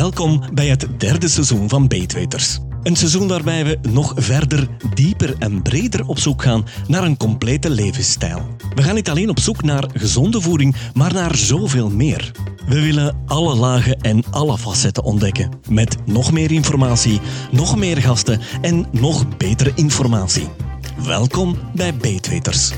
Welkom bij het derde seizoen van Beetweters. Een seizoen waarbij we nog verder, dieper en breder op zoek gaan naar een complete levensstijl. We gaan niet alleen op zoek naar gezonde voeding, maar naar zoveel meer. We willen alle lagen en alle facetten ontdekken. Met nog meer informatie, nog meer gasten en nog betere informatie. Welkom bij Beetweters.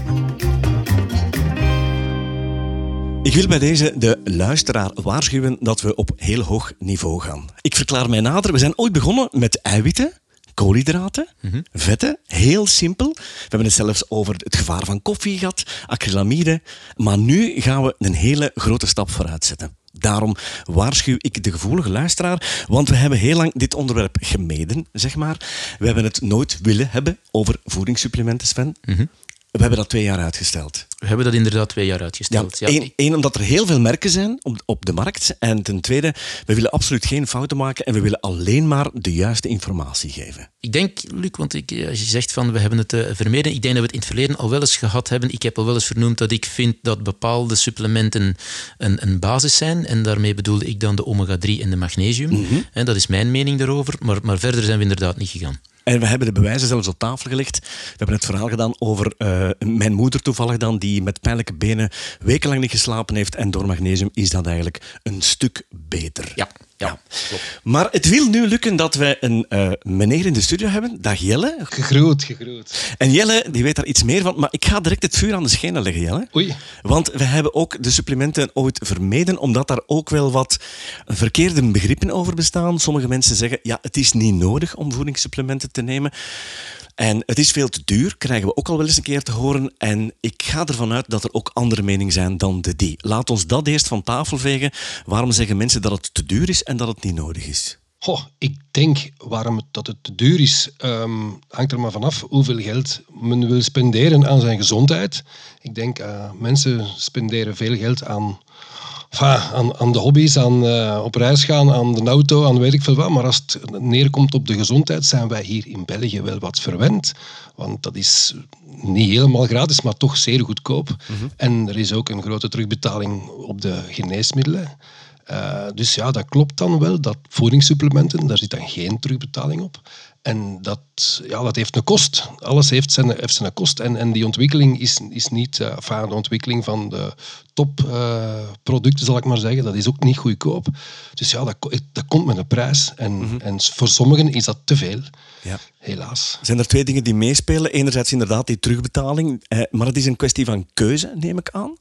Ik wil bij deze de luisteraar waarschuwen dat we op heel hoog niveau gaan. Ik verklaar mij nader. We zijn ooit begonnen met eiwitten, koolhydraten, vetten. Heel simpel. We hebben het zelfs over het gevaar van koffie gehad, acrylamide. Maar nu gaan we een hele grote stap vooruit zetten. Daarom waarschuw ik de gevoelige luisteraar, want we hebben heel lang dit onderwerp gemeden, zeg maar. We hebben het nooit willen hebben over voedingssupplementen, Sven. We hebben dat twee jaar uitgesteld. We hebben dat inderdaad twee jaar Ja, uitgesteld. Ja, één, omdat er heel veel merken zijn op, op de markt. En ten tweede, we willen absoluut geen fouten maken en we willen alleen maar de juiste informatie geven. Ik denk, Luc, want ik, als je zegt van we hebben het eh, vermeden, ik denk dat we het in het verleden al wel eens gehad hebben. Ik heb al wel eens vernoemd dat ik vind dat bepaalde supplementen een, een basis zijn. En daarmee bedoelde ik dan de omega-3 en de magnesium. En dat is mijn mening daarover. Maar, maar verder zijn we inderdaad niet gegaan. En we hebben de bewijzen zelfs op tafel gelegd. We hebben het verhaal gedaan over eh, mijn moeder toevallig dan, die met pijnlijke benen wekenlang niet geslapen heeft. En door magnesium is dat eigenlijk een stuk beter. Ja, ja, klopt. Maar het wil nu lukken dat wij een eh, meneer in de studio hebben. Dag Jelle. Gegroet, gegroet. En Jelle, die weet daar iets meer van. Maar ik ga direct het vuur aan de schenen leggen, Jelle. Oei. Want we hebben ook de supplementen ooit vermeden, omdat daar ook wel wat verkeerde begrippen over bestaan. Sommige mensen zeggen, ja, het is niet nodig om voedingssupplementen te nemen. En het is veel te duur, krijgen we ook al wel eens een keer te horen. En ik ga ervan uit dat er ook andere meningen zijn dan de die. Laat ons dat eerst van tafel vegen. Waarom zeggen mensen dat het te duur is en dat het niet nodig is? Goh, ik denk waarom het, dat het te duur is, ehm, hangt er maar vanaf hoeveel geld men wil spenderen aan zijn gezondheid. Ik denk, uh, mensen spenderen veel geld aan, enfin, aan, aan de hobby's, aan uh, op reis gaan, aan de auto, aan weet ik veel wat. Maar als het neerkomt op de gezondheid, zijn wij hier in België wel wat verwend. Want dat is niet helemaal gratis, maar toch zeer goedkoop. En er is ook een grote terugbetaling op de geneesmiddelen. Uh, dus ja, dat klopt dan wel, dat voedingssupplementen, daar zit dan geen terugbetaling op. En dat, ja, dat heeft een kost. Alles heeft zijn, heeft zijn kost. En, en die ontwikkeling is, is niet... Uh, enfin, de ontwikkeling van de topproducten, uh, zal ik maar zeggen, dat is ook niet goedkoop. Dus ja, dat, dat komt met een prijs. En, mm -hmm. en voor sommigen is dat te veel. Ja. Helaas. Zijn er twee dingen die meespelen? Enerzijds inderdaad die terugbetaling, eh, maar het is een kwestie van keuze, neem ik aan.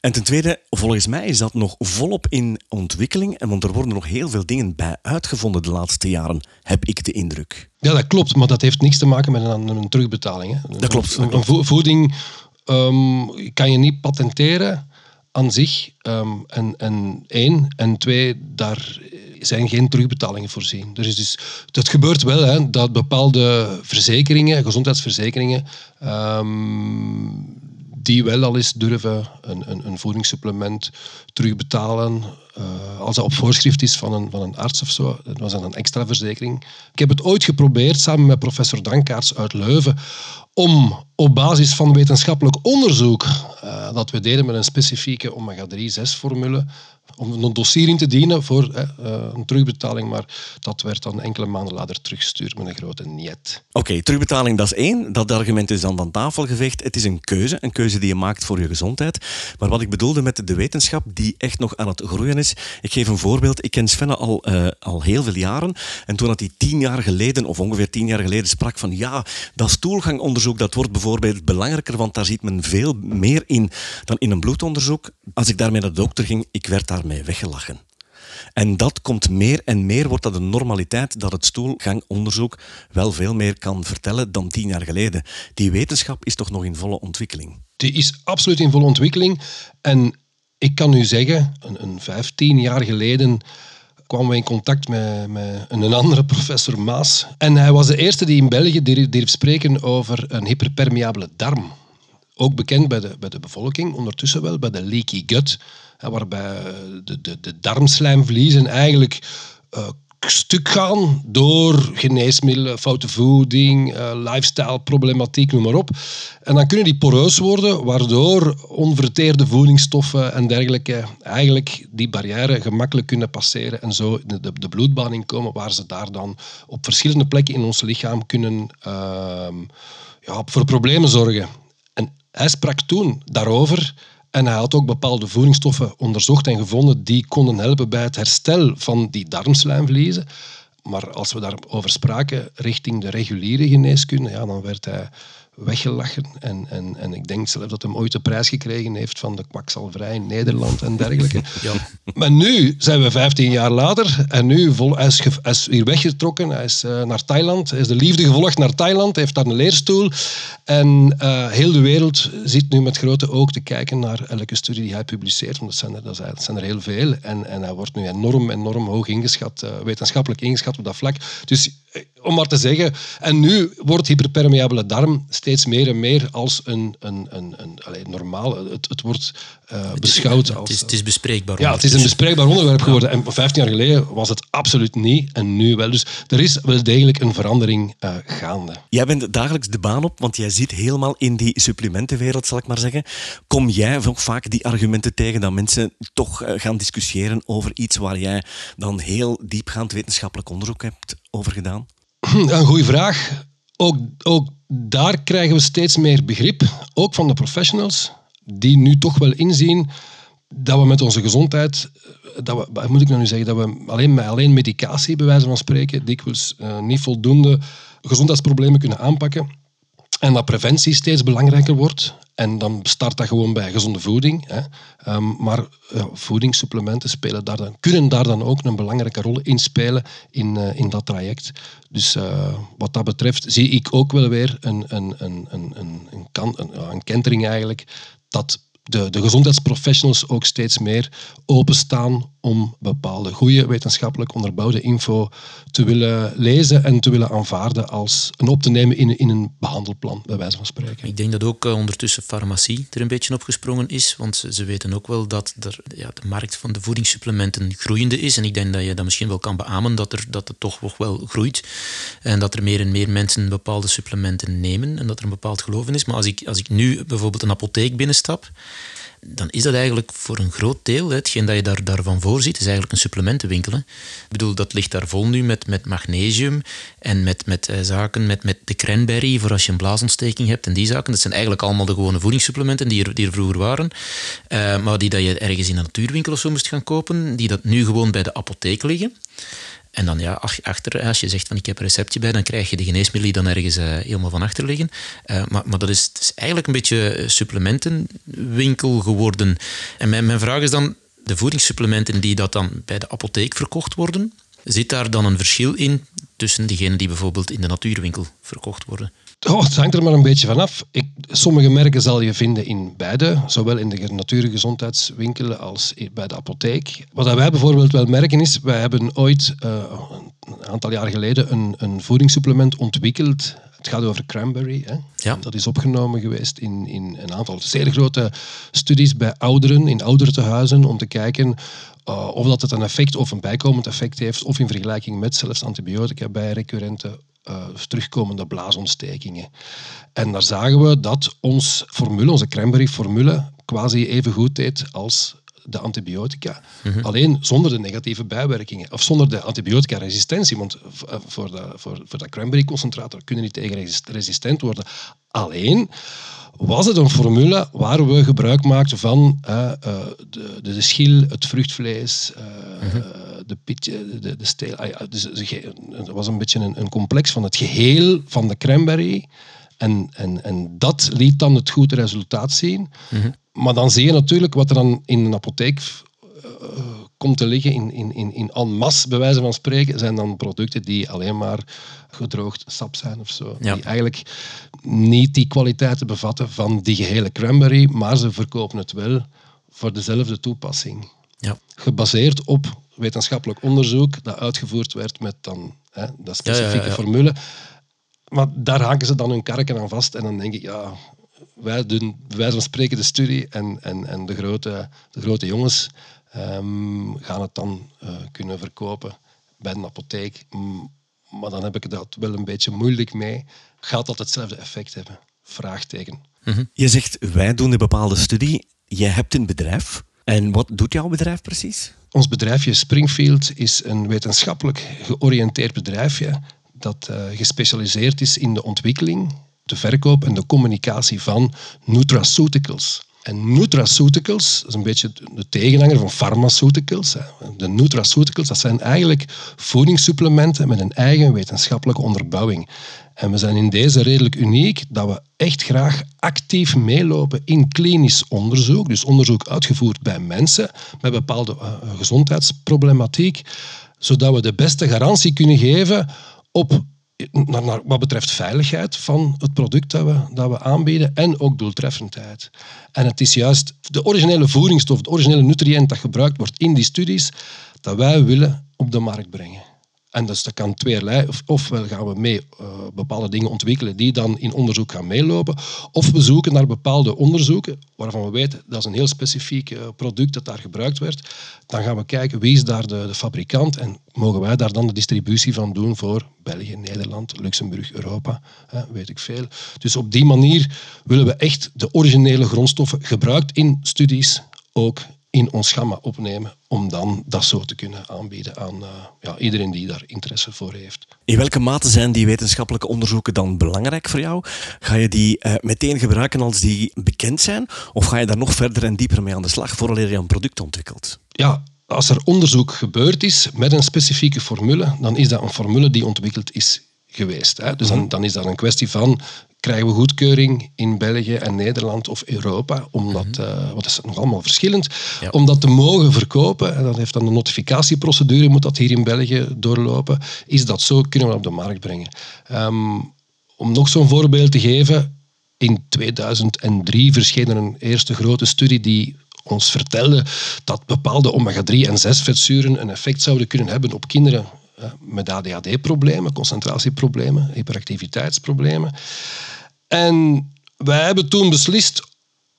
En ten tweede, volgens mij is dat nog volop in ontwikkeling, en want er worden nog heel veel dingen bij uitgevonden de laatste jaren, heb ik de indruk. Ja, dat klopt, maar dat heeft niks te maken met een, een terugbetaling. Hè. Dat klopt. Een, een voeding um, kan je niet patenteren aan zich. Um, en, en één. En twee, daar zijn geen terugbetalingen voorzien. Er is dus, dat gebeurt wel, hè, dat bepaalde verzekeringen, gezondheidsverzekeringen, um, die wel al eens durven een, een, een voedingssupplement terugbetalen uh, als dat op voorschrift is van een, van een arts of zo. Dat was dan een extra verzekering. Ik heb het ooit geprobeerd samen met professor Dankaerts uit Leuven om op basis van wetenschappelijk onderzoek uh, dat we deden met een specifieke omega-3-6-formule om een dossier in te dienen voor uh, een terugbetaling, maar dat werd dan enkele maanden later teruggestuurd met een grote niet. Oké, terugbetaling dat is één. Dat argument is dan van tafel geveegd. Het is een keuze, een keuze die je maakt voor je gezondheid. Maar wat ik bedoelde met de wetenschap die echt nog aan het groeien is. Ik geef een voorbeeld. Ik ken Sven al, uh, al heel veel jaren. En toen had hij tien jaar geleden, of ongeveer tien jaar geleden, sprak van ja, dat stoelgangonderzoek dat wordt bijvoorbeeld belangrijker, want daar ziet men veel meer in dan in een bloedonderzoek. Als ik daarmee naar de dokter ging, ik werd daarmee weggelachen. En dat komt meer en meer, wordt dat een normaliteit, dat het stoelgangonderzoek wel veel meer kan vertellen dan tien jaar geleden. Die wetenschap is toch nog in volle ontwikkeling? Die is absoluut in volle ontwikkeling. En ik kan u zeggen, een, een vijftien jaar geleden kwamen we in contact met, met, een andere professor Maas. En hij was de eerste die in België durf spreken over een hyperpermeabele darm. Ook bekend bij de, bij de bevolking, ondertussen wel, bij de leaky gut, waarbij de, de, de darmslijmvliezen eigenlijk uh, stuk gaan door geneesmiddelen, foute voeding, uh, lifestyle problematiek, noem maar op. En dan kunnen die poreus worden, waardoor onverteerde voedingsstoffen en dergelijke eigenlijk die barrière gemakkelijk kunnen passeren en zo de, de, de bloedbaan inkomen, waar ze daar dan op verschillende plekken in ons lichaam kunnen uh, ja, voor problemen zorgen. En hij sprak toen daarover en hij had ook bepaalde voedingsstoffen onderzocht en gevonden die konden helpen bij het herstel van die darmslijmvliezen. Maar als we daarover spraken richting de reguliere geneeskunde, ja, dan werd hij weggelachen. En, en, en ik denk zelf dat hij ooit de prijs gekregen heeft van de kwakzalverij in Nederland en dergelijke. Ja. Maar nu zijn we 15 jaar later en nu vol, hij, is, hij is weggetrokken. Hij is uh, naar Thailand. Hij is de liefde gevolgd naar Thailand. Hij heeft daar een leerstoel. En uh, heel de wereld zit nu met grote oog te kijken naar elke studie die hij publiceert. Want dat zijn er, dat zijn er heel veel. En, en hij wordt nu enorm, enorm hoog ingeschat, uh, wetenschappelijk ingeschat op dat vlak. Dus om maar te zeggen. En nu wordt hyperpermeabele darm steeds meer en meer als een, een, een, een allez, normaal. Het, het wordt uh, beschouwd als. Het is, het is bespreekbaar. Ja, het is een bespreekbaar onderwerp geworden. En 15 jaar geleden was het absoluut niet. En nu wel. Dus er is wel degelijk een verandering uh, gaande. Jij bent dagelijks de baan op, want jij zit helemaal in die supplementenwereld, zal ik maar zeggen. Kom jij ook vaak die argumenten tegen dat mensen toch gaan discussiëren over iets waar jij dan heel diepgaand wetenschappelijk onderzoek hebt over gedaan? Een goede vraag. Ook, ook daar krijgen we steeds meer begrip, ook van de professionals, die nu toch wel inzien dat we met onze gezondheid, dat we, moet ik nou nu zeggen, dat we alleen met alleen medicatie, bij wijze van spreken, dikwijls uh, niet voldoende gezondheidsproblemen kunnen aanpakken. En dat preventie steeds belangrijker wordt. En dan start dat gewoon bij gezonde voeding. Hè. Um, maar uh, voedingssupplementen spelen daar dan, kunnen daar dan ook een belangrijke rol in spelen in, uh, in dat traject. Dus uh, wat dat betreft zie ik ook wel weer een, een, een, een, een, een, een, een kentering eigenlijk dat de, de gezondheidsprofessionals ook steeds meer openstaan om bepaalde goede wetenschappelijk onderbouwde info te willen lezen en te willen aanvaarden als een op te nemen in, in een behandelplan, bij wijze van spreken. Ik denk dat ook uh, ondertussen farmacie er een beetje opgesprongen is, want ze, ze weten ook wel dat er, ja, de markt van de voedingssupplementen groeiende is. En ik denk dat je dat misschien wel kan beamen, dat, er, dat het toch wel groeit. En dat er meer en meer mensen bepaalde supplementen nemen en dat er een bepaald geloof in is. Maar als ik, als ik nu bijvoorbeeld een apotheek binnenstap, dan is dat eigenlijk voor een groot deel, hetgeen dat je daar, daarvan voorziet, is eigenlijk een supplementenwinkel. Hè. Ik bedoel, dat ligt daar vol nu met, met magnesium en met, met uh, zaken, met, met de cranberry voor als je een blaasontsteking hebt en die zaken. Dat zijn eigenlijk allemaal de gewone voedingssupplementen die er, die er vroeger waren, uh, maar die dat je ergens in een natuurwinkel of zo moest gaan kopen, die dat nu gewoon bij de apotheek liggen. En dan ja, achter, als je zegt van ik heb een receptje bij, dan krijg je de geneesmiddelen dan ergens uh, helemaal van achter liggen. Uh, maar, maar dat is, is, eigenlijk een beetje supplementenwinkel geworden. En mijn, mijn vraag is dan, de voedingssupplementen die dat dan bij de apotheek verkocht worden, zit daar dan een verschil in tussen diegenen die bijvoorbeeld in de natuurwinkel verkocht worden? Oh, het hangt er maar een beetje vanaf. Ik, sommige merken zal je vinden in beide, zowel in de natuurgezondheidswinkel als bij de apotheek. Wat wij bijvoorbeeld wel merken is, wij hebben ooit uh, een aantal jaar geleden een, een voedingssupplement ontwikkeld. Het gaat over cranberry. Hè. Ja. Dat is opgenomen geweest in, in een aantal zeer grote studies bij ouderen, in oudertehuizen, om te kijken uh, of dat het een effect of een bijkomend effect heeft, of in vergelijking met zelfs antibiotica bij recurrente uh, terugkomende blaasontstekingen. En daar zagen we dat ons formule, onze cranberry-formule, quasi even goed deed als de antibiotica. -hmm. Alleen zonder de negatieve bijwerkingen. Of zonder de antibiotica-resistentie. Want voor, de, voor, voor dat cranberry-concentraat kunnen niet tegen resistent worden. Alleen was het een formule waar we gebruik maakten van uh, de, de, schil, het vruchtvlees, uh, -hmm. De pitje, de, de steel. Dus het was een beetje een, een, complex van het geheel van de cranberry. En, en, en dat liet dan het goede resultaat zien. Mm -hmm. Maar dan zie je natuurlijk wat er dan in een apotheek komt te liggen in, in, in, in en masse, bij wijze van spreken, zijn dan producten die alleen maar gedroogd sap zijn of zo. Ja. Die eigenlijk niet die kwaliteiten bevatten van die gehele cranberry, maar ze verkopen het wel voor dezelfde toepassing. Ja. Gebaseerd op wetenschappelijk onderzoek dat uitgevoerd werd met dan hè, dat specifieke ja, formule. Maar daar haken ze dan hun karken aan vast en dan denk ik, ja, wij doen bij wijze van spreken de studie en, en, en de, grote, de grote jongens um, gaan het dan uh, kunnen verkopen bij een apotheek. Mm, maar dan heb ik dat wel een beetje moeilijk mee. Gaat dat hetzelfde effect hebben? Vraagteken. Je zegt, wij doen een bepaalde studie. Jij hebt een bedrijf. En wat doet jouw bedrijf precies? Ons bedrijfje Springfield is een wetenschappelijk georiënteerd bedrijfje dat uh, gespecialiseerd is in de ontwikkeling, de verkoop en de communicatie van nutraceuticals. En nutraceuticals, dat is een beetje de tegenhanger van pharmaceuticals. De nutraceuticals, dat zijn eigenlijk voedingssupplementen met een eigen wetenschappelijke onderbouwing. En we zijn in deze redelijk uniek dat we echt graag actief meelopen in klinisch onderzoek, dus onderzoek uitgevoerd bij mensen met bepaalde uh, gezondheidsproblematiek, zodat we de beste garantie kunnen geven op wat betreft veiligheid van het product dat we, dat we aanbieden en ook doeltreffendheid. En het is juist de originele voedingsstof, de originele nutriënt dat gebruikt wordt in die studies, dat wij willen op de markt brengen. En dus dat kan tweerlei. Of, ofwel gaan we mee uh, bepaalde dingen ontwikkelen die dan in onderzoek gaan meelopen. Of we zoeken naar bepaalde onderzoeken waarvan we weten dat is een heel specifiek uh, product dat daar gebruikt werd. Dan gaan we kijken wie is daar de, de fabrikant en mogen wij daar dan de distributie van doen voor België, Nederland, Luxemburg, Europa, hè, weet ik veel. Dus op die manier willen we echt de originele grondstoffen gebruikt in studies ook in ons gamma opnemen om dan dat zo te kunnen aanbieden aan uh, ja, iedereen die daar interesse voor heeft. In welke mate zijn die wetenschappelijke onderzoeken dan belangrijk voor jou? Ga je die uh, meteen gebruiken als die bekend zijn? Of ga je daar nog verder en dieper mee aan de slag voordat je een product ontwikkelt? Ja, als er onderzoek gebeurd is met een specifieke formule, dan is dat een formule die ontwikkeld is geweest. Hè? Dus dan, dan is dat een kwestie van krijgen we goedkeuring in België en Nederland of Europa, omdat, uh, wat is nog allemaal verschillend, ja. om dat te mogen verkopen, en dat heeft dan een notificatieprocedure, moet dat hier in België doorlopen, is dat zo, kunnen we dat op de markt brengen. Um, om nog zo'n voorbeeld te geven, in 2003 verscheen er een eerste grote studie die ons vertelde dat bepaalde omega-3 en 6 vetzuren een effect zouden kunnen hebben op kinderen met ADHD-problemen, concentratieproblemen, hyperactiviteitsproblemen. En wij hebben toen beslist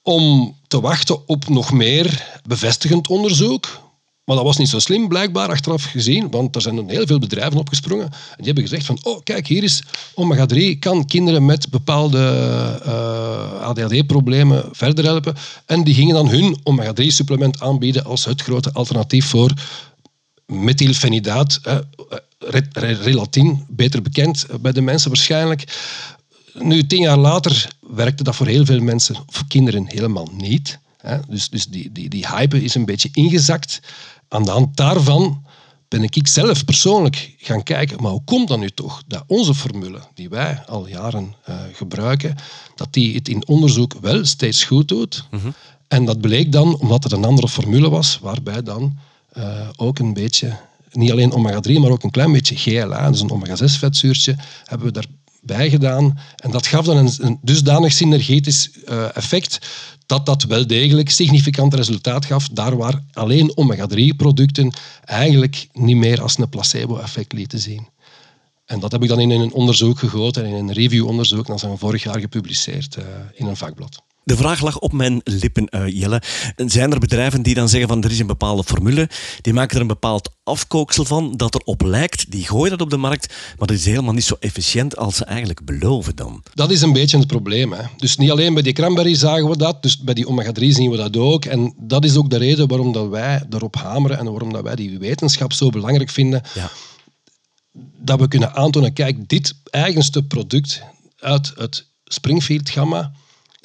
om te wachten op nog meer bevestigend onderzoek. Maar dat was niet zo slim, blijkbaar, achteraf gezien, want er zijn heel veel bedrijven opgesprongen. En die hebben gezegd van, oh, kijk, hier is omega-3, kan kinderen met bepaalde uh, ADHD-problemen verder helpen. En die gingen dan hun omega-3-supplement aanbieden als het grote alternatief voor methylfenidaat, eh, relatin, beter bekend bij de mensen waarschijnlijk. Nu, tien jaar later werkte dat voor heel veel mensen, of kinderen, helemaal niet. Dus, dus die, die, die hype is een beetje ingezakt. Aan de hand daarvan ben ik zelf persoonlijk gaan kijken, maar hoe komt dat nu toch dat onze formule, die wij al jaren uh, gebruiken, dat die het in onderzoek wel steeds goed doet. Mm -hmm. En dat bleek dan omdat het een andere formule was, waarbij dan uh, ook een beetje, niet alleen omega-3, maar ook een klein beetje GLA, dus een omega-6 vetzuurtje, hebben we daarbij gedaan. En dat gaf dan een, dusdanig synergetisch uh, effect dat dat wel degelijk significant resultaat gaf, daar waar alleen omega-3-producten eigenlijk niet meer als een placebo-effect lieten zien. En dat heb ik dan in een onderzoek gegoten, in een review-onderzoek, dat zijn vorig jaar gepubliceerd uh, in een vakblad. De vraag lag op mijn lippen, uh, Jelle. Zijn er bedrijven die dan zeggen van er is een bepaalde formule, die maken er een bepaald afkooksel van dat erop lijkt, die gooien dat op de markt, maar dat is helemaal niet zo efficiënt als ze eigenlijk beloven dan? Dat is een beetje het probleem. Hè. Dus niet alleen bij die cranberry zagen we dat, dus bij die omega-3 zien we dat ook. En dat is ook de reden waarom dat wij erop hameren en waarom dat wij die wetenschap zo belangrijk vinden. Ja. Dat we kunnen aantonen, kijk, dit eigenste product uit het Springfield-gamma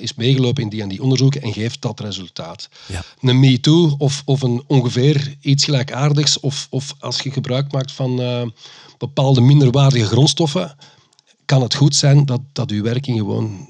is meegelopen in die en die onderzoeken en geeft dat resultaat. Ja. Een MeToo of, of een ongeveer iets gelijkaardigs, of, of als je gebruik maakt van uh, bepaalde minderwaardige grondstoffen, kan het goed zijn dat, dat uw werking gewoon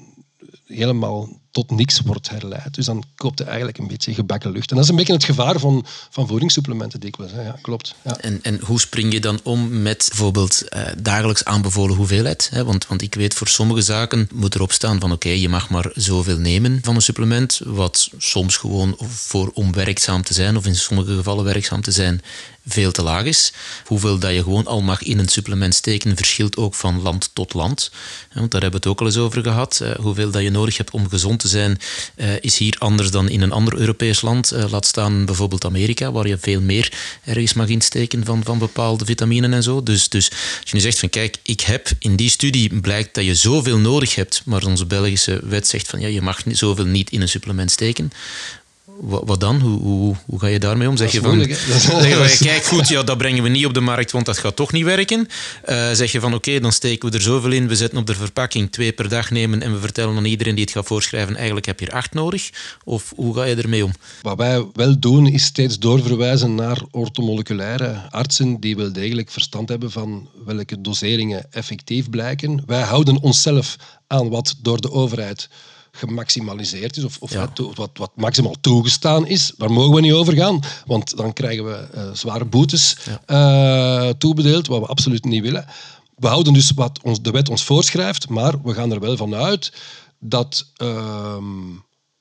helemaal tot niks wordt herleid. Dus dan koopt je eigenlijk een beetje gebakken lucht. En dat is een beetje het gevaar van, van voedingssupplementen dikwijls. Ja, klopt. Ja. En, en hoe spring je dan om met bijvoorbeeld uh, dagelijks aanbevolen hoeveelheid? Hè? Want, want ik weet, voor sommige zaken moet erop staan van oké, je mag maar zoveel nemen van een supplement, wat soms gewoon voor om werkzaam te zijn, of in sommige gevallen werkzaam te zijn, veel te laag is. Hoeveel dat je gewoon al mag in een supplement steken verschilt ook van land tot land. Want daar hebben we het ook al eens over gehad. Uh, hoeveel dat je nodig hebt om gezond te zijn uh, is hier anders dan in een ander Europees land. Uh, laat staan bijvoorbeeld Amerika, waar je veel meer ergens mag insteken van, van bepaalde vitaminen en zo. Dus, dus als je nu zegt van kijk, ik heb in die studie blijkt dat je zoveel nodig hebt, maar onze Belgische wet zegt van ja, je mag zoveel niet in een supplement steken. Wat, dan? Hoe, hoe, hoe, ga je daarmee om? Zeg je van, zeg je, kijk goed, ja, dat brengen we niet op de markt, want dat gaat toch niet werken. Uh, zeg je van, oké, okay, dan steken we er zoveel in, we zetten op de verpakking twee per dag nemen en we vertellen aan iedereen die het gaat voorschrijven, eigenlijk heb je er acht nodig? Of hoe ga je ermee om? Wat wij wel doen, is steeds doorverwijzen naar ortomoleculaire artsen die wel degelijk verstand hebben van welke doseringen effectief blijken. Wij houden onszelf aan wat door de overheid gemaximaliseerd is, of, of ja. wat, wat maximaal toegestaan is, daar mogen we niet over gaan, want dan krijgen we uh, zware boetes ja. uh, toebedeeld, wat we absoluut niet willen. We houden dus wat ons, de wet ons voorschrijft, maar we gaan er wel van uit dat uh,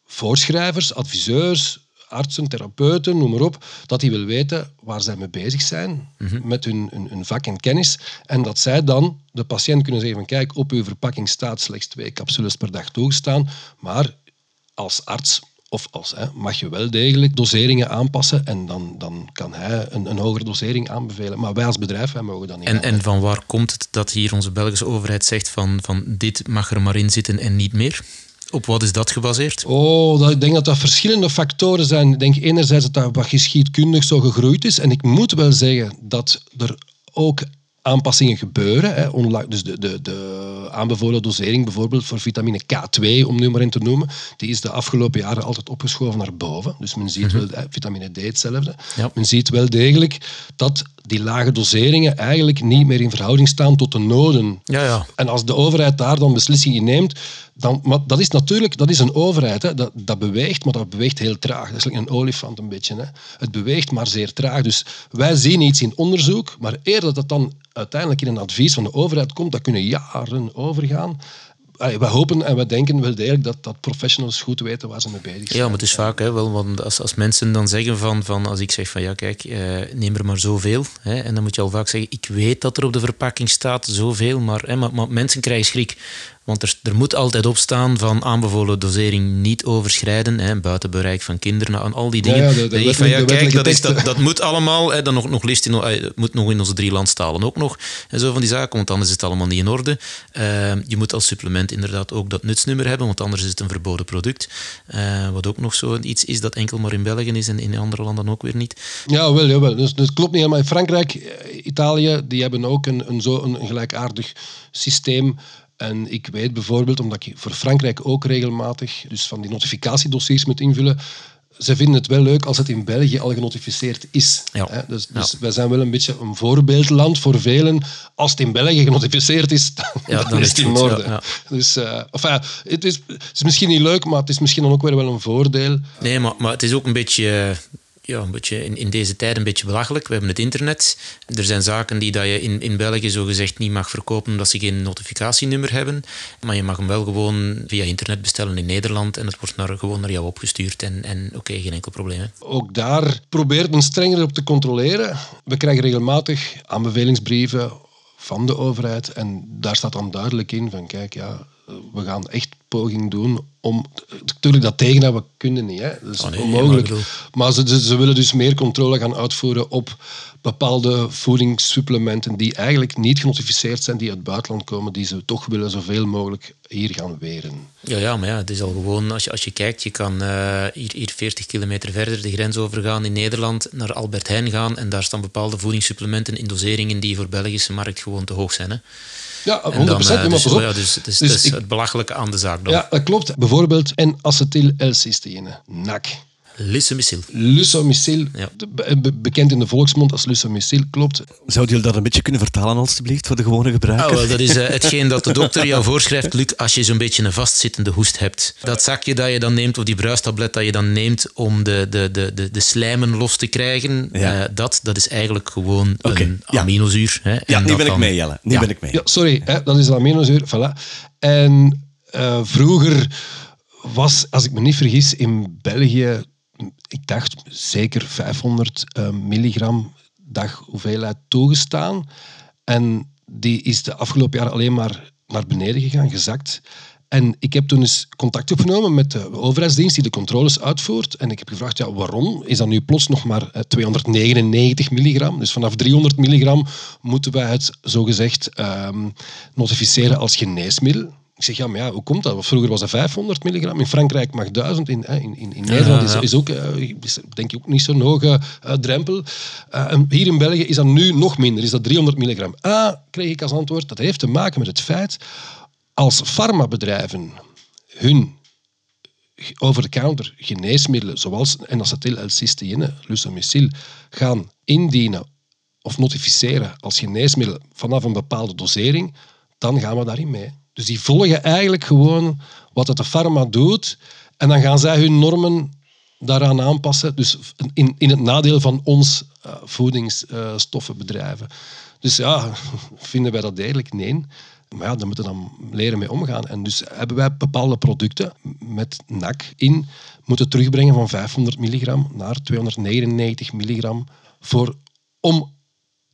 voorschrijvers, adviseurs, artsen, therapeuten, noem maar op, dat die wil weten waar zij mee bezig zijn mhm. met hun, hun, hun, vak en kennis. En dat zij dan de patiënt kunnen zeggen van kijk, op uw verpakking staat slechts twee capsules per dag toegestaan, maar als arts of als, hè, mag je wel degelijk doseringen aanpassen en dan, dan kan hij een, een hogere dosering aanbevelen. Maar wij als bedrijf, wij mogen dat niet. En, en van waar komt het dat hier onze Belgische overheid zegt van, van dit mag er maar in zitten en niet meer? Op wat is dat gebaseerd? Oh, dat, ik denk dat dat verschillende factoren zijn. Ik denk enerzijds dat dat wat geschiedkundig zo gegroeid is. En ik moet wel zeggen dat er ook aanpassingen gebeuren. Hè. Dus de, de, de aanbevolen dosering bijvoorbeeld voor vitamine K2, om nu maar in te noemen, die is de afgelopen jaren altijd opgeschoven naar boven. Dus men ziet mhm. wel, vitamine D hetzelfde. Men ziet wel degelijk dat die lage doseringen eigenlijk niet meer in verhouding staan tot de noden. Ja, ja. En als de overheid daar dan beslissingen neemt, dan, maar dat is natuurlijk dat is een overheid. Hè. Dat, dat beweegt, maar dat beweegt heel traag. Dat is like een olifant een beetje. Hè. Het beweegt, maar zeer traag. Dus wij zien iets in onderzoek, maar eerder dat dat dan uiteindelijk in een advies van de overheid komt, dat kunnen jaren overgaan we hopen en we denken wel degelijk dat, dat professionals goed weten waar ze mee bezig zijn. Ja, maar het is vaak hè, wel, want als, als mensen dan zeggen van, van als ik zeg van ja kijk, eh, neem er maar zoveel. Hè, en dan moet je al vaak zeggen, ik weet dat er op de verpakking staat zoveel, maar, hè, maar, maar mensen krijgen schrik. Want er, er, moet altijd op staan van aanbevolen dosering niet overschrijden, hè, buiten bereik van kinderen en al die dingen. Ja, ja, van, ja, kijk, dat, is, dat, dat moet allemaal, hè, dan nog, nog liefst in, uh, moet nog in onze drie landstalen ook nog. En zo van die zaken, want anders is het allemaal niet in orde. Uh, je moet als supplement inderdaad ook dat nutsnummer hebben, want anders is het een verboden product. Uh, wat ook nog zo iets is dat enkel maar in België is en in andere landen ook weer niet. Ja, wel, jawel. Dus, dus klopt niet helemaal. In Frankrijk, eh, Italië, die hebben ook een, een, zo een gelijkaardig systeem en ik weet bijvoorbeeld, omdat ik voor Frankrijk ook regelmatig dus van die notificatiedossiers moet invullen, ze vinden het wel leuk als het in België al genotificeerd is. Ja. Dus, dus wij zijn wel een beetje een voorbeeldland voor velen. Als het in België genotificeerd is, dan, ja, dan is het in orde. Dus, uh, enfin, het, is, het is misschien niet leuk, maar het is misschien dan ook weer wel een voordeel. Nee, maar, maar het is ook een beetje ja, een beetje in, in deze tijd een beetje belachelijk. We hebben het internet. Er zijn zaken die dat je in, in België zogezegd niet mag verkopen omdat ze geen notificatienummer hebben. Maar je mag hem wel gewoon via internet bestellen in Nederland en het wordt naar, gewoon naar jou opgestuurd. En, en oké, geen enkel probleem. Ook daar probeert men strenger op te controleren. We krijgen regelmatig aanbevelingsbrieven van de overheid en daar staat dan duidelijk in van kijk, ja, we gaan echt poging doen om... Natuurlijk, dat tegenhouden kunnen niet. Hè. Dat is oh onmogelijk. Maar ze, ze, willen dus meer controle gaan uitvoeren op bepaalde voedingssupplementen die eigenlijk niet genotificeerd zijn, die uit het buitenland komen, die ze toch willen zoveel mogelijk hier gaan weren. Ja, ja maar ja, het is al gewoon, als je, als je kijkt, je kan uh, hier, hier 40 kilometer verder de grens overgaan in Nederland, naar Albert Heijn gaan en daar staan bepaalde voedingssupplementen in doseringen die voor de Belgische markt gewoon te hoog zijn. Hè. Ja, 100%. Dan, uh, dus, oh ja, dus, dus, dus, is het belachelijke aan de zaak dan. Ja, dat klopt. Bijvoorbeeld N-acetyl L-cysteïne, NAC. Lusomicil. Lusomicil, ja. bekend in de volksmond als Lusomicil, klopt. Zouden jullie dat een beetje kunnen vertalen alstublieft voor de gewone gebruiker? Oh, dat is uh, hetgeen dat de dokter jou voorschrijft, Luc, als je zo'n beetje een vastzittende hoest hebt. Dat zakje dat je dan neemt, of die bruistablet dat je dan neemt om de, de, de, de, de slijmen los te krijgen, ja. uh, dat, dat is eigenlijk gewoon okay. een aminozuur. Hè, ja, nu ben ik mee, Jelle. Nu ben ik mee. Ja, sorry, hè, dat is een aminozuur. Voilà. En uh, vroeger was, als ik me niet vergis, in België ik dacht zeker 500 uh, eh, milligram dag hoeveelheid toegestaan. En die is de afgelopen jaar alleen maar naar beneden gegaan, gezakt. En ik heb toen eens contact opgenomen met de overheidsdienst die de controles uitvoert. En ik heb gevraagd, ja, waarom is dat nu plots nog maar 299 eh, milligram? Dus vanaf 300 milligram moeten wij het zogezegd um, notificeren als geneesmiddel. Ik zeg, ja, maar ja, hoe komt dat? Vroeger was dat 500 milligram. In Frankrijk mag 1000. In, in, in, in Nederland Is, is ook, is, denk ik, ook niet zo'n hoge uh, drempel. Uh, hier in België is dat nu nog minder. Is dat 300 milligram. Ah, kreeg ik als antwoord, dat heeft te maken met het feit als farmabedrijven hun over-the-counter geneesmiddelen zoals N-acetyl, L-cysteïne, Lucamycil gaan indienen of notificeren als geneesmiddel vanaf een bepaalde dosering, dan gaan we daarin mee. Dus die volgen eigenlijk gewoon wat het de farma doet en dan gaan zij hun normen daaraan aanpassen. Dus in, in het nadeel van ons uh, voedingsstoffenbedrijven. dus ja, vinden wij dat eigenlijk? Nee. Maar ja, daar moeten we dan leren mee omgaan. En dus hebben wij bepaalde producten met NAC in moeten terugbrengen van 500 milligram naar 299 milligram voor, om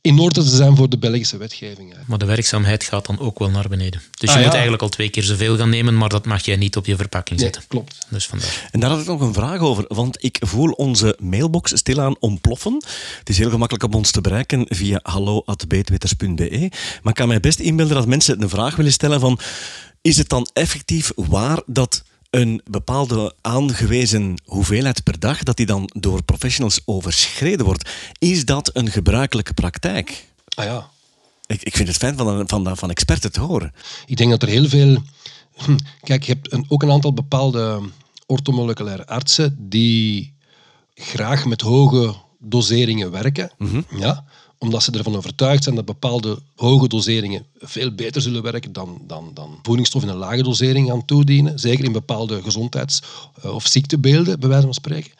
in orde te zijn voor de Belgische wetgeving. Maar de werkzaamheid gaat dan ook wel naar beneden. Dus je ah, moet eigenlijk al twee keer zoveel gaan nemen, maar dat mag jij niet op je verpakking zetten. Nee, klopt. Dus vandaar. En daar had ik nog een vraag over, want ik voel onze mailbox stilaan ontploffen. Het is heel gemakkelijk om ons te bereiken via hallo.beetweters.be. Maar ik kan mij best inbeelden dat mensen een vraag willen stellen van is het dan effectief waar dat een bepaalde aangewezen hoeveelheid per dag, dat die dan door professionals overschreden wordt. Is dat een gebruikelijke praktijk? Ah ja. Ik, ik vind het fijn van, van, van experten te horen. Ik denk dat er heel veel... Kijk, je hebt een, ook een aantal bepaalde ortomoleculaire artsen die graag met hoge doseringen werken. Mhm. ja? Omdat ze ervan overtuigd zijn dat bepaalde hoge doseringen veel beter zullen werken dan, dan, dan voedingsstof in een lage dosering gaan toedienen. Zeker in bepaalde gezondheids- eh, of ziektebeelden, bij wijze van spreken.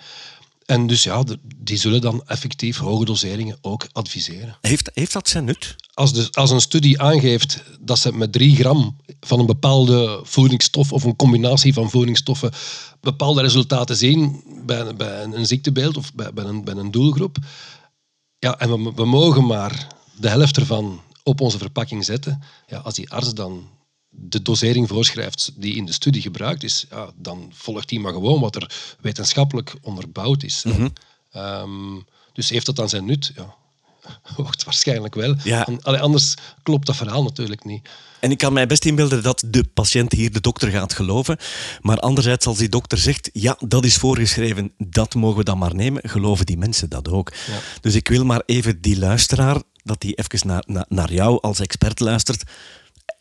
En dus ja, die zullen dan effectief hoge doseringen ook adviseren. Heeft, heeft dat zijn nut? Als, de, als een studie aangeeft dat ze met 3 gram van een bepaalde voedingsstof of een combinatie van voedingsstoffen bepaalde resultaten zien bij, bij een ziektebeeld of bij, bij, een, bij een doelgroep, ja, en we, we mogen maar de helft ervan op onze verpakking zetten. Ja, als die arts dan de dosering voorschrijft die in de studie gebruikt is, ja, dan volgt die maar gewoon wat er wetenschappelijk onderbouwd is. Mm dus heeft dat dan zijn nut? Ja, waarschijnlijk wel. Ja. anders klopt dat verhaal natuurlijk niet. En ik kan mij best inbeelden dat de patiënt hier de dokter gaat geloven. Maar anderzijds, als die dokter zegt, ja, dat is voorgeschreven, dat mogen we dan maar nemen, geloven die mensen dat ook. Ja. Dus ik wil maar even die luisteraar, dat die even naar, naar, naar jou als expert luistert.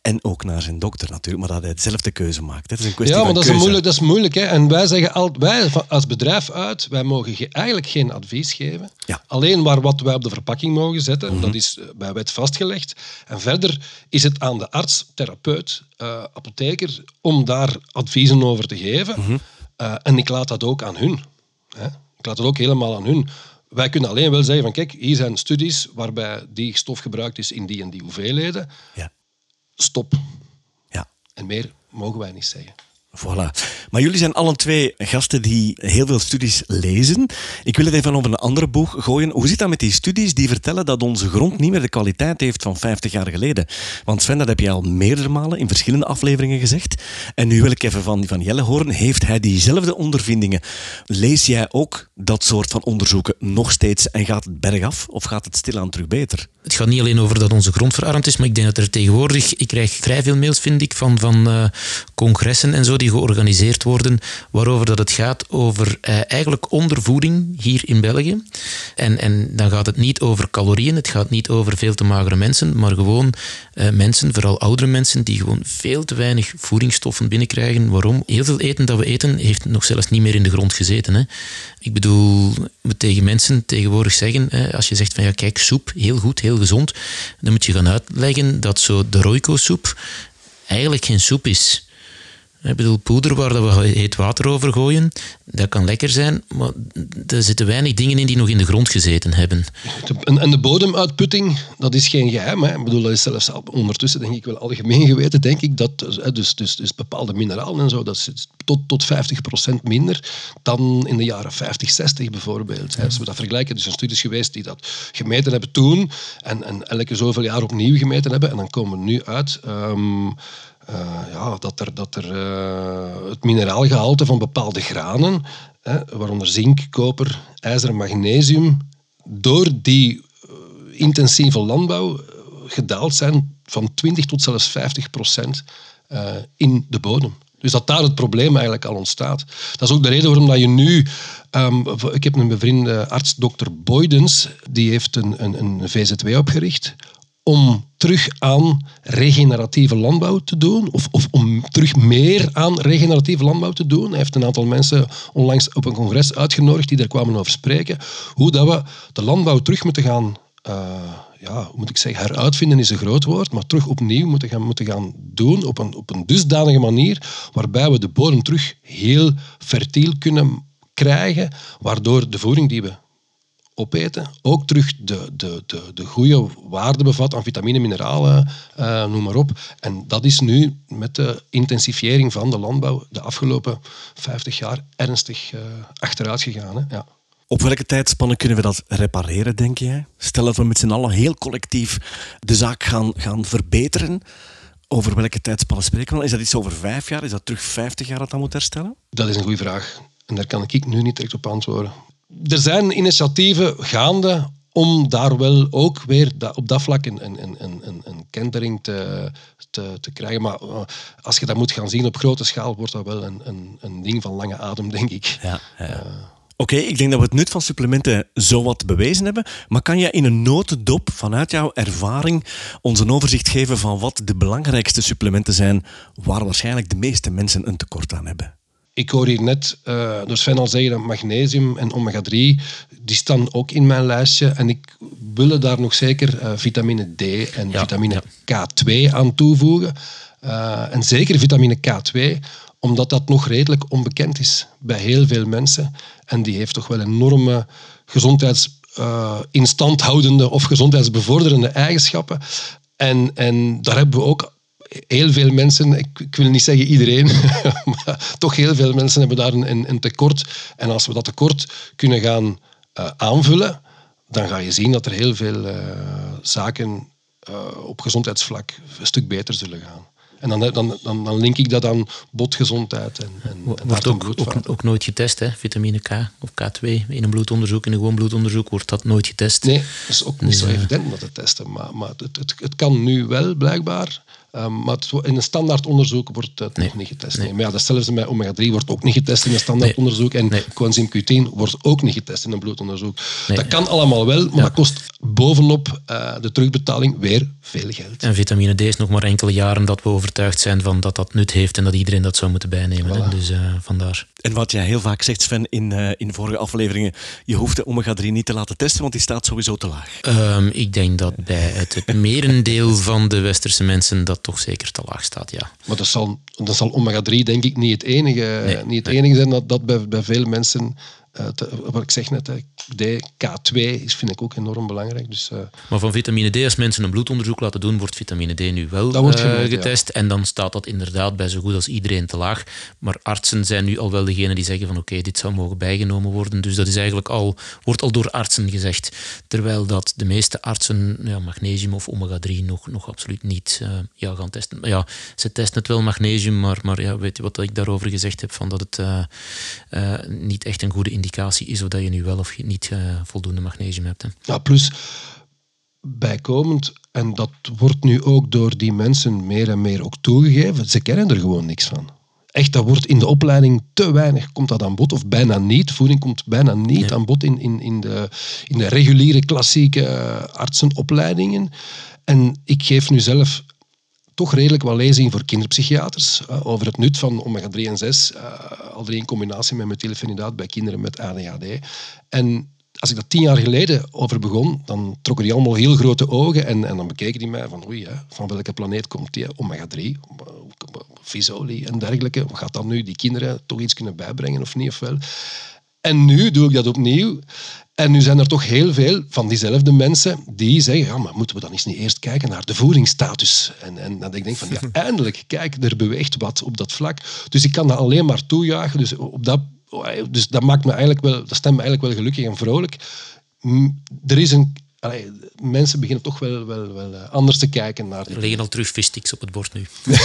En ook naar zijn dokter natuurlijk, maar dat hij dezelfde keuze maakt. Het is een kwestie ja, maar dat, Is moeilijk, dat is moeilijk. Hè? En wij zeggen altijd, wij als bedrijf uit, wij mogen eigenlijk geen advies geven. Ja. Alleen maar wat wij op de verpakking mogen zetten, mhm. dat is eh, bij wet vastgelegd. En verder is het aan de arts, therapeut, uh, apotheker, om daar adviezen over te geven. Eh, en ik laat dat ook aan hun. Hè? Ik laat het ook helemaal aan hun. Wij kunnen alleen wel zeggen van kijk, hier zijn studies waarbij die stof gebruikt is in die en die hoeveelheden. Ja stop. Ja. En meer mogen wij niet zeggen. Voilà. Maar jullie zijn alle twee gasten die heel veel studies lezen. Ik wil het even op een andere boeg gooien. Hoe zit dat met die studies die vertellen dat onze grond niet meer de kwaliteit heeft van 50 jaar geleden? Want Sven, dat heb je al meerdere malen in verschillende afleveringen gezegd. En nu wil ik even van, van Jelle horen. Heeft hij diezelfde ondervindingen? Lees jij ook dat soort van onderzoeken nog steeds en gaat het bergaf of gaat het stilaan terug beter? Het gaat niet alleen over dat onze grond verarmd is, maar ik denk dat er tegenwoordig, ik krijg vrij veel mails, vind ik, van, van uh, congressen en zo die georganiseerd worden, waarover dat het gaat over uh, eigenlijk ondervoeding hier in België. En, en dan gaat het niet over calorieën, het gaat niet over veel te magere mensen, maar gewoon uh, mensen, vooral oudere mensen, die gewoon veel te weinig voedingsstoffen binnenkrijgen. Waarom? Heel veel eten dat we eten heeft nog zelfs niet meer in de grond gezeten. Hè. Ik bedoel, moet tegen mensen tegenwoordig zeggen, als je zegt van ja, kijk, soep, heel goed, heel gezond, dan moet je gaan uitleggen dat zo de Royco-soep eigenlijk geen soep is. Ik bedoel, poeder waar we heet water over gooien, dat kan lekker zijn, maar er zitten weinig dingen in die nog in de grond gezeten hebben. En de bodemuitputting, dat is geen geheim. Hè. Ik bedoel, dat is zelfs ondertussen denk ik wel algemeen geweten, denk ik, dat dus, dus, dus bepaalde mineralen en zo, dat is tot, tot 50% minder dan in de jaren 50, 60 bijvoorbeeld. Als we dat vergelijken, er zijn studies geweest die dat gemeten hebben toen en, en elke zoveel jaar opnieuw gemeten hebben en dan komen we nu uit... Um, uh, ja, dat er, dat er uh, het mineraalgehalte van bepaalde granen, hè, waaronder zink, koper, ijzer en magnesium, door die uh, intensieve landbouw gedaald zijn van 20 tot zelfs 50 procent in de bodem. Dus dat daar het probleem eigenlijk al ontstaat. Dat is ook de reden waarom dat je nu... Um, ik heb een bevriende arts, dokter Boydens, die heeft een, een, een VZW opgericht om terug aan regeneratieve landbouw te doen, of, of, om terug meer aan regeneratieve landbouw te doen. Hij heeft een aantal mensen onlangs op een congres uitgenodigd die daar kwamen over spreken, hoe dat we de landbouw terug moeten gaan, uh, ja, hoe moet ik zeggen, heruitvinden is een groot woord, maar terug opnieuw moeten gaan, moeten gaan doen op een, op een dusdanige manier waarbij we de bodem terug heel fertiel kunnen krijgen, waardoor de voeding die we opeten ook terug de, de, de, de goede waarde bevat aan vitamine, mineralen, uh, noem maar op. En dat is nu met de intensifiering van de landbouw de afgelopen 50 jaar ernstig uh, achteruit gegaan. Hè? Ja. Op welke tijdspannen kunnen we dat repareren, denk jij? Stel dat we met z'n allen heel collectief de zaak gaan, gaan verbeteren. Over welke tijdspannen spreken we? Is dat iets over vijf jaar? Is dat terug 50 jaar dat dat moet herstellen? Dat is een goede vraag. En daar kan ik nu niet direct op antwoorden er zijn initiatieven gaande om daar wel ook weer op dat vlak een, een, een, een, een kentering te, te, te krijgen. Maar eh, als je dat moet gaan zien op grote schaal, wordt dat wel een, een, een ding van lange adem, denk ik. Ja, ja. Uh, Oké, ik denk dat we het nut van supplementen zo wat bewezen hebben. Maar kan je in een notendop vanuit jouw ervaring ons een overzicht geven van wat de belangrijkste supplementen zijn waar waarschijnlijk de meeste mensen een tekort aan hebben? Ik hoor hier net uh, door Sven al zeggen dat magnesium en omega-3, die staan ook in mijn lijstje. En ik wil daar nog zeker uh, vitamine D en vitamine K2 aan toevoegen. Uh, en zeker vitamine K2, omdat dat nog redelijk onbekend is bij heel veel mensen. En die heeft toch wel enorme gezondheids instandhoudende of gezondheidsbevorderende eigenschappen. En, en daar hebben we ook heel veel mensen, ik, ik, wil niet zeggen iedereen, maar toch heel veel mensen hebben daar een, een, tekort. En als we dat tekort kunnen gaan uh, aanvullen, dan ga je zien dat er heel veel uh, zaken uh, op gezondheidsvlak een stuk beter zullen gaan. En dan, dan, dan, dan link ik dat aan botgezondheid en, en, wordt ook, ook, ook, nooit getest, hè? vitamine K of K2 in een bloedonderzoek, in een gewoon bloedonderzoek wordt dat nooit getest. Nee, dat is ook niet dus, zo evident om dat te testen, maar, maar het, het, het kan nu wel blijkbaar. Um, maar in een standaard onderzoek wordt het nog niet getest. Nee. Maar ja, datzelfde met omega-3 wordt ook niet getest in een standaard onderzoek. En coenzym Q10 wordt ook niet getest in een bloedonderzoek. Dat kan allemaal wel, maar dat kost bovenop uh, de terugbetaling weer veel geld. En vitamine D is nog maar enkele jaren dat we overtuigd zijn van dat dat nut heeft en dat iedereen dat zou moeten bijnemen. Voilà. Dus uh, vandaar. En wat jij heel vaak zegt, Sven, in, uh, in vorige afleveringen, je hoeft de omega-3 niet te laten testen, want die staat sowieso te laag. Um, ik denk dat bij het, het merendeel van de westerse mensen dat toch zeker te laag staat, ja. Maar dat zal, dat zal omega-3 denk ik niet het enige, nee, niet het enige zijn dat, dat bij, bij veel mensen uh, wat ik zeg net, D, K2 is, vind ik ook enorm belangrijk. Dus, uh, maar van vitamine D, als mensen een bloedonderzoek laten doen, wordt vitamine D nu wel wordt uh, getest. En dan staat dat inderdaad bij zo goed als iedereen te laag. Maar artsen zijn nu al wel degene die zeggen van oké, dit zou mogen bijgenomen worden. Dus dat is eigenlijk al, wordt al door artsen gezegd. Terwijl dat de meeste artsen ja, magnesium of omega-3 nog, nog absoluut niet ja, gaan testen. Ja, ze testen het wel magnesium, maar, maar ja, weet je wat ik daarover gezegd heb? Van dat het niet echt een goede indicatie indicatie is of dat je nu wel of niet uh, voldoende magnesium hebt. Hè. Ja, plus bijkomend, en dat wordt nu ook door die mensen meer en meer ook toegegeven, ze kennen er gewoon niks van. Echt, dat wordt in de opleiding te weinig, komt dat aan bod, of bijna niet. Voeding komt bijna niet aan bod in, in, in, de, in de reguliere klassieke artsenopleidingen. En ik geef nu zelf toch redelijk wat lezingen voor kinderpsychiaters uh, over het nut van omega-3 en 6, uh, al drie in combinatie met methylfenidaat bij kinderen met ADHD. En als ik dat tien jaar geleden over begon, dan trokken die allemaal heel grote ogen en, en dan bekeken die mij van oei, hè, van welke planeet komt die? Omega-3, visoli en dergelijke. Gaat dan nu die kinderen toch iets kunnen bijbrengen of niet? Of wel? En nu doe ik dat opnieuw. En nu zijn er toch heel veel van diezelfde mensen die zeggen, ja, maar moeten we dan eens niet eerst kijken naar de voedingsstatus? En, en dat ik denk van, ja, eindelijk, kijk, er beweegt wat op dat vlak. Dus ik kan dat alleen maar toejuichen. Dus, op dat, dus dat, maakt me eigenlijk wel, dat stemt me eigenlijk wel gelukkig en vrolijk. Er is een mensen beginnen toch wel, wel, wel eh, anders te kijken naar... Er liggen al terug op het bord nu.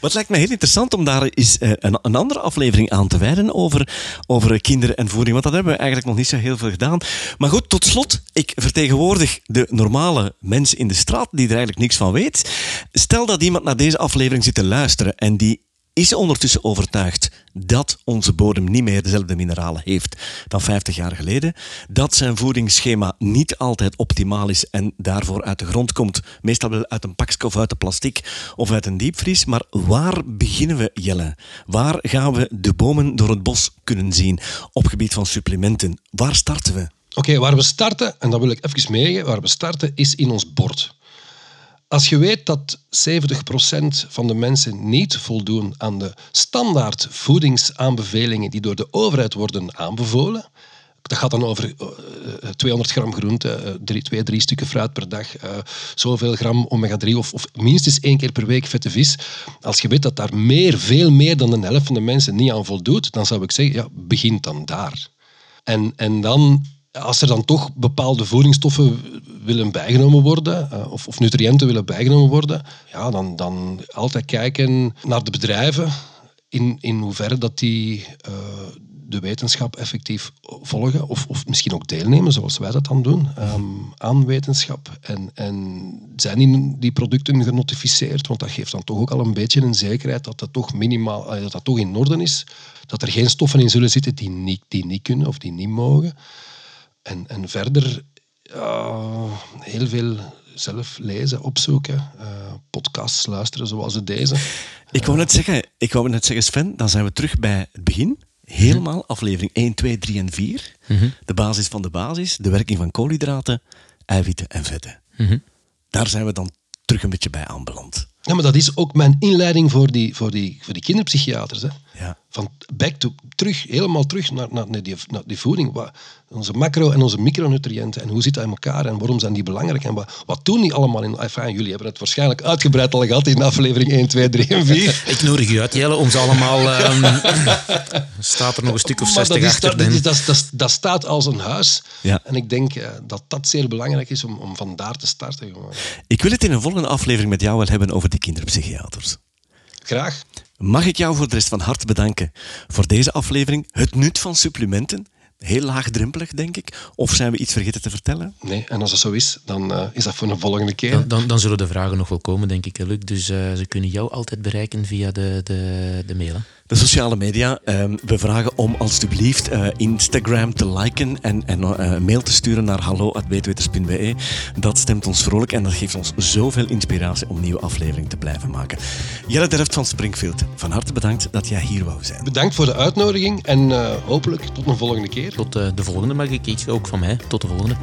Wat lijkt me heel interessant om daar eens eh, een, een, andere aflevering aan te wijden over, over kinderen en voeding, want dat hebben we eigenlijk nog niet zo heel veel gedaan. Maar goed, tot slot, ik vertegenwoordig de normale mensen in de straat die er eigenlijk niks van weet. Stel dat iemand naar deze aflevering zit te luisteren en die is ondertussen overtuigd dat onze bodem niet meer dezelfde mineralen heeft dan 50 jaar geleden, dat zijn voedingsschema niet altijd optimaal is en daarvoor uit de grond komt, meestal wel uit een pakje of uit de plastic of uit een diepvries. Maar waar beginnen we, Jelle? Waar gaan we de bomen door het bos kunnen zien op gebied van supplementen? Waar starten we? Oké, waar we starten, en dat wil ik even meegeven, waar we starten is in ons bord. Als je weet dat 70% van de mensen niet voldoen aan de standaard voedingsaanbevelingen die door de overheid worden aanbevolen, dat gaat dan over 200 eh, gram groente, 2, eh, 3 stukken fruit per dag, zoveel gram omega-3 of, of, minstens één keer per week vette vis. Als je weet dat daar meer, veel meer dan de helft van de mensen niet aan voldoet, dan zou ik zeggen, ja, begin dan daar. En, en dan als er dan toch bepaalde voedingsstoffen willen bijgenomen worden, uh, of, of, nutriënten willen bijgenomen worden, ja, dan, dan altijd kijken naar de bedrijven, in, in hoeverre dat die uh, de wetenschap effectief volgen, of, of misschien ook deelnemen, zoals wij dat dan doen, um, aan wetenschap. En, en zijn die, die producten genotificeerd? Want dat geeft dan toch ook al een beetje een zekerheid dat dat toch minimaal, dat dat toch in orde is. Dat er geen stoffen in zullen zitten die niet, die niet kunnen of die niet mogen. En, en verder heel veel zelf lezen, opzoeken, uh, podcasts luisteren zoals deze. Ik wou net zeggen, ik wou net zeggen Sven, dan zijn we terug bij het begin. Helemaal mhm. aflevering 1, 2, 3 en 4. Mhm. De basis van de basis, de werking van koolhydraten, eiwitten en vetten. Mhm. Daar zijn we dan terug een beetje bij aanbeland. Ja, maar dat is ook mijn inleiding voor die, voor die, voor die kinderpsychiaters. Hè. Ja. Van back to, terug, helemaal terug naar, naar, die, naar die voeding. Wat, onze macro- en onze micronutriënten. En hoe zit dat in elkaar en waarom zijn die belangrijk? En wat, wat doen die allemaal in... Enfin, jullie hebben het waarschijnlijk uitgebreid al gehad in aflevering 1, 2, 3 en 4. Ik nodig u uit, Jelle, om ze allemaal... Um, staat er nog een stuk of 60 achter. Dat, dat, dat, dat, staat als een huis. Ja. En ik denk uh, dat dat zeer belangrijk is om, om van daar te starten. Ik wil het in een volgende aflevering met jou wel hebben over de kinderpsychiaters. Graag. Mag ik jou voor de rest van harte bedanken voor deze aflevering. Het nut van supplementen. Heel laagdrempelig, denk ik. Of zijn we iets vergeten te vertellen? Nee, en als dat zo is, dan uh, is dat voor een volgende keer. Dan, dan, dan, zullen de vragen nog wel komen, denk ik, Luc. Dus uh, ze kunnen jou altijd bereiken via de, de, de mail. Hè? De sociale media. Ehm, we vragen om alstublieft uh, Instagram te liken en, en uh, mail te sturen naar hallo.beetweters.be. Dat stemt ons vrolijk en dat geeft ons zoveel inspiratie om nieuwe afleveringen te blijven maken. Jelle Derft van Springfield, van harte bedankt dat jij hier wou zijn. Bedankt voor de uitnodiging en uh, hopelijk tot een volgende keer. Tot de volgende, mag ik iets ook van mij. Tot de volgende.